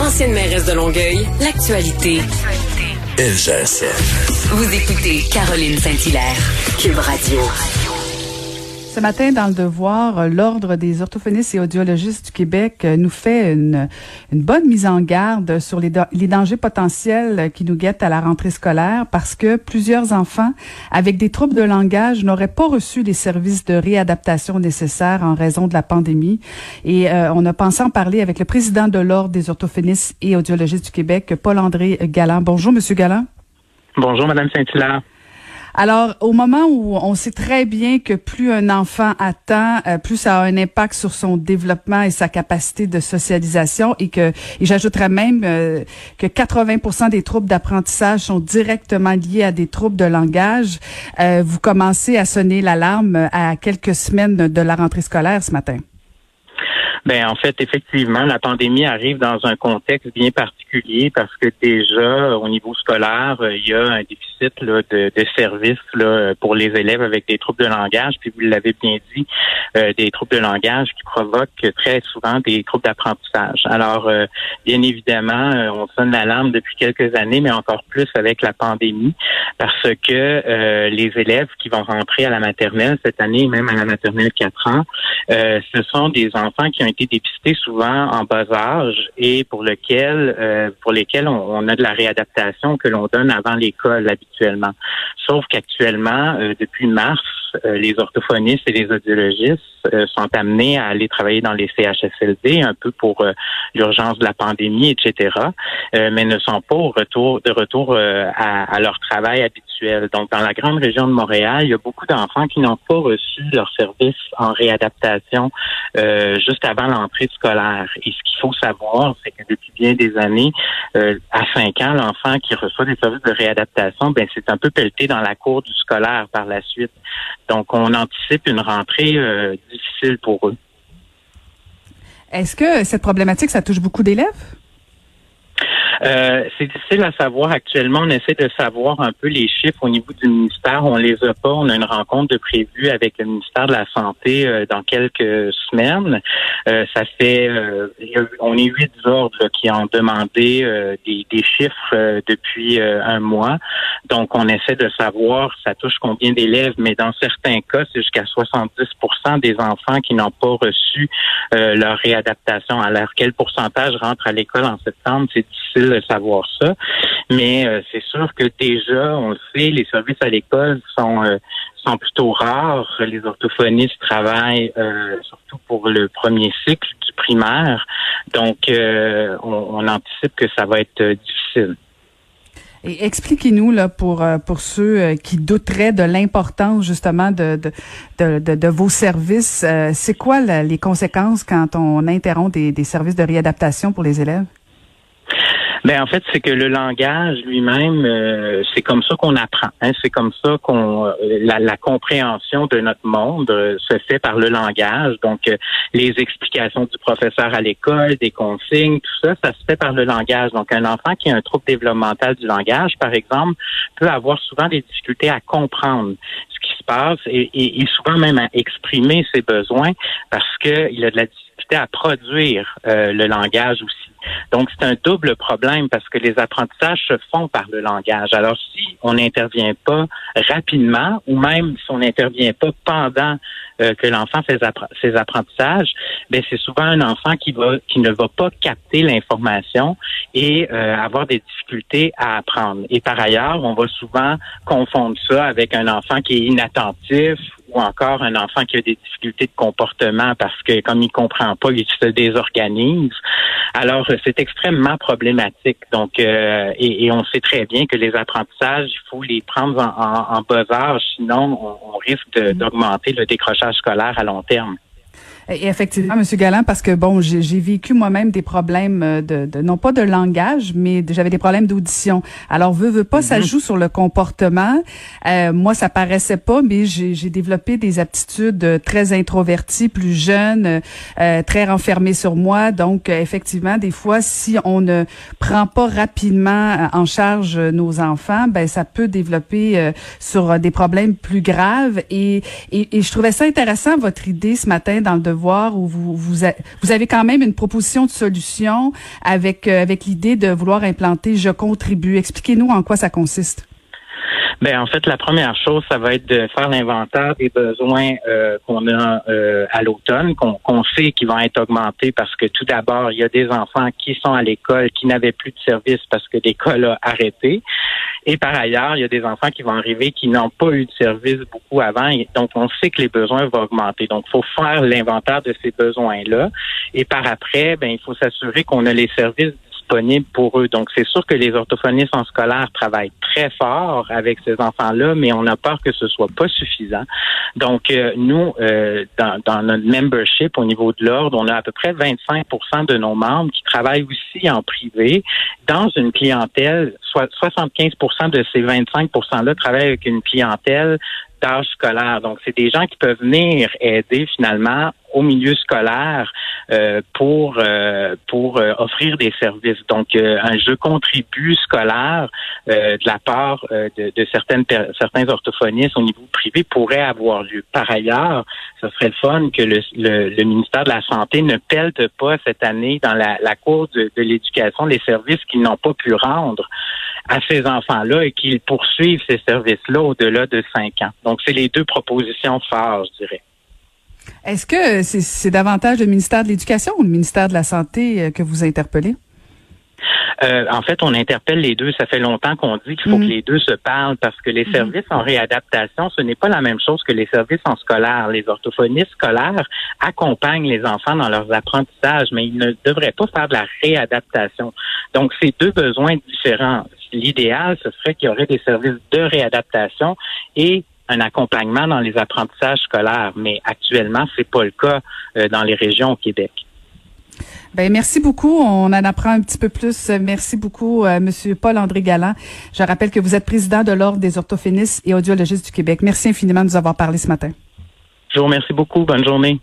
Ancienne mairesse de Longueuil, l'actualité. LGSN. Vous écoutez Caroline Saint-Hilaire, Cube Radio. Ce matin, dans le Devoir, l'Ordre des orthophonistes et audiologistes du Québec nous fait une, bonne mise en garde sur les, les, dangers potentiels qui nous guettent à la rentrée scolaire parce que plusieurs enfants avec des troubles de langage n'auraient pas reçu les services de réadaptation nécessaires en raison de la pandémie. Et euh, on a pensé en parler avec le président de l'Ordre des orthophonistes et audiologistes du Québec, Paul-André Galland. Bonjour, Monsieur Galland. Bonjour, Madame Saint-Hilaire. Alors, au moment où on sait très bien que plus un enfant attend, euh, plus ça a un impact sur son développement et sa capacité de socialisation et que, et j'ajouterais même euh, que 80% des troubles d'apprentissage sont directement liés à des troubles de langage. Euh, vous commencez à sonner l'alarme à quelques semaines de la rentrée scolaire ce matin. Ben en fait, effectivement, la pandémie arrive dans un contexte bien particulier parce que déjà au niveau scolaire, euh, il y a un déficit là, de, de services là, pour les élèves avec des troubles de langage. Puis vous l'avez bien dit, euh, des troubles de langage qui provoquent très souvent des troubles d'apprentissage. Alors, euh, bien évidemment, on sonne l'alarme depuis quelques années, mais encore plus avec la pandémie, parce que les élèves qui vont rentrer à la maternelle cette année, même à la maternelle 4 ans, ce sont des enfants qui ont été dépistés souvent en bas âge et pour lequel, euh, pour lesquels on, a de la réadaptation que l'on donne avant l'école habituellement. Sauf qu'actuellement, euh, depuis mars, euh, les orthophonistes et les audiologistes sont amenés à aller travailler dans les CHSLD un peu pour l'urgence de la pandémie, etc., mais ne sont pas au retour de retour à, à, leur travail habituel. Donc, dans la grande région de Montréal, il y a beaucoup d'enfants qui n'ont pas reçu leur service en réadaptation juste avant l'entrée scolaire. Et ce qu'il faut savoir, c'est que depuis bien des années, euh, à 5 ans, l'enfant qui reçoit des services de réadaptation, ben c'est un peu pelleté dans la cour du scolaire par la suite. Donc, on anticipe une rentrée euh, difficile pour eux. Est-ce que cette problématique, ça touche beaucoup d'élèves? Euh, c'est difficile à savoir actuellement. On essaie de savoir un peu les chiffres au niveau du ministère. On les a pas. On a une rencontre de prévue avec le ministère de la Santé euh, dans quelques semaines. Euh, ça fait, on est huit ordres qui ont demandé des, des, chiffres depuis un mois. Donc, on essaie de savoir ça touche combien d'élèves, mais dans certains cas, c'est jusqu'à 70% des enfants qui n'ont pas reçu leur réadaptation. Alors, quel pourcentage rentre à l'école en septembre? C'est difficile de savoir ça. Mais euh, c'est sûr que déjà, on le sait, les services à l'école sont euh, sont plutôt rares. Les orthophonistes travaillent euh, surtout pour le premier cycle du primaire. Donc, on, anticipe que ça va être difficile. Et expliquez-nous là pour pour ceux qui douteraient de l'importance justement de de, vos services, c'est quoi les conséquences quand on interrompt des services de réadaptation pour les élèves? Ben en fait, c'est que le langage lui-même, euh, c'est comme ça qu'on apprend. Hein? C'est comme ça qu'on euh, la, compréhension de notre monde euh, se fait par le langage. Donc, les explications du professeur à l'école, des consignes, tout ça, ça se fait par le langage. Donc, un enfant qui a un trouble développemental du langage, par exemple, peut avoir souvent des difficultés à comprendre ce qui se passe et, et, et souvent même à exprimer ses besoins parce qu'il a de la difficulté à produire le langage aussi. Donc, c'est un double problème parce que les apprentissages se font par le langage. Alors, si on n'intervient pas rapidement ou même si on n'intervient pas pendant euh, que l'enfant fait ses apprentissages, ben c'est souvent un enfant qui va qui ne va pas capter l'information et euh, avoir des difficultés à apprendre. Et par ailleurs, on va souvent confondre ça avec un enfant qui est inattentif ou encore un enfant qui a des difficultés de comportement parce que comme il comprend pas, il se désorganise. Alors c'est extrêmement problématique. Donc euh, et, on sait très bien que les apprentissages, il faut les prendre en, en, bas âge, sinon on, on risque mm-hmm. d'augmenter le décrochage scolaire à long terme. Et effectivement, Monsieur Galland, parce que bon, j'ai vécu moi-même des problèmes euh, de, de, non pas de langage, mais j'avais des problèmes d'audition. Alors, veut veut pas, ça mhm. joue sur le comportement. Euh, moi, ça paraissait pas, mais j'ai développé des aptitudes euh, très introverties, plus jeunes, euh, très renfermées sur moi. Donc, effectivement, des fois, si on ne prend pas rapidement en charge nos enfants, ben ça peut développer sur des problèmes plus graves. Et, et, et je trouvais ça intéressant votre idée ce matin dans le devoir vous, vous avez quand même une proposition de solution avec, euh, avec l'idée de vouloir implanter Je contribue. Expliquez-nous en quoi ça consiste. Ben en fait, la première chose, ça va être de faire l'inventaire des besoins euh, qu'on a euh, à l'automne, qu'on sait qu'ils vont être augmentés parce que tout d'abord, il y a des enfants qui sont à l'école qui n'avaient plus de service parce que l'école a arrêté. Et par ailleurs, il y a des enfants qui vont arriver qui n'ont pas eu de service beaucoup avant. donc, on sait que les besoins vont augmenter. Donc, il faut faire l'inventaire de ces besoins-là. Et par après, ben, il faut s'assurer qu'on a les services Donc, c'est sûr que les orthophonistes en scolaire travaillent très fort avec ces enfants-là, mais on a peur que ce soit pas suffisant. Donc, euh, nous, euh, dans, dans, notre membership au niveau de l'ordre, on a à peu près 25% de nos membres qui travaillent aussi en privé dans une clientèle, soit 75% de ces 25 %-là travaillent avec une clientèle d'âge scolaire. Donc, c'est des gens qui peuvent venir aider finalement au milieu scolaire euh, pour euh, pour euh, offrir des services. Donc un jeu contribue scolaire de la part de, de, certaines certains orthophonistes au niveau privé pourrait avoir lieu. Par ailleurs, ce serait le fun que le, le, ministère de la Santé ne pelte pas cette année dans la, la cour de, de l'éducation les services qu'ils n'ont pas pu rendre à ces enfants-là et qu'ils poursuivent ces services-là au-delà de cinq ans. Donc, c'est les deux propositions phares, je dirais. Est-ce que c'est davantage le ministère de l'Éducation ou le ministère de la Santé euh, que vous interpellez? Euh, en fait, on interpelle les deux. Ça fait longtemps qu'on dit qu'il faut mm. que les deux se parlent parce que les mm. services en réadaptation, ce n'est pas la même chose que les services en scolaire. Les orthophonistes scolaires accompagnent les enfants dans leurs apprentissages, mais ils ne devraient pas faire de la réadaptation. Donc, c'est deux besoins différents. L'idéal, ce serait qu'il y aurait des services de réadaptation et un accompagnement dans les apprentissages scolaires, mais actuellement, c'est pas le cas euh, dans les régions au Québec. Ben merci beaucoup. On en apprend un petit peu plus. Merci beaucoup, euh, Monsieur Paul-André Galland. Je rappelle que vous êtes président de l'Ordre des orthophonistes et audiologistes du Québec. Merci infiniment de nous avoir parlé ce matin. Je vous remercie beaucoup. Bonne journée.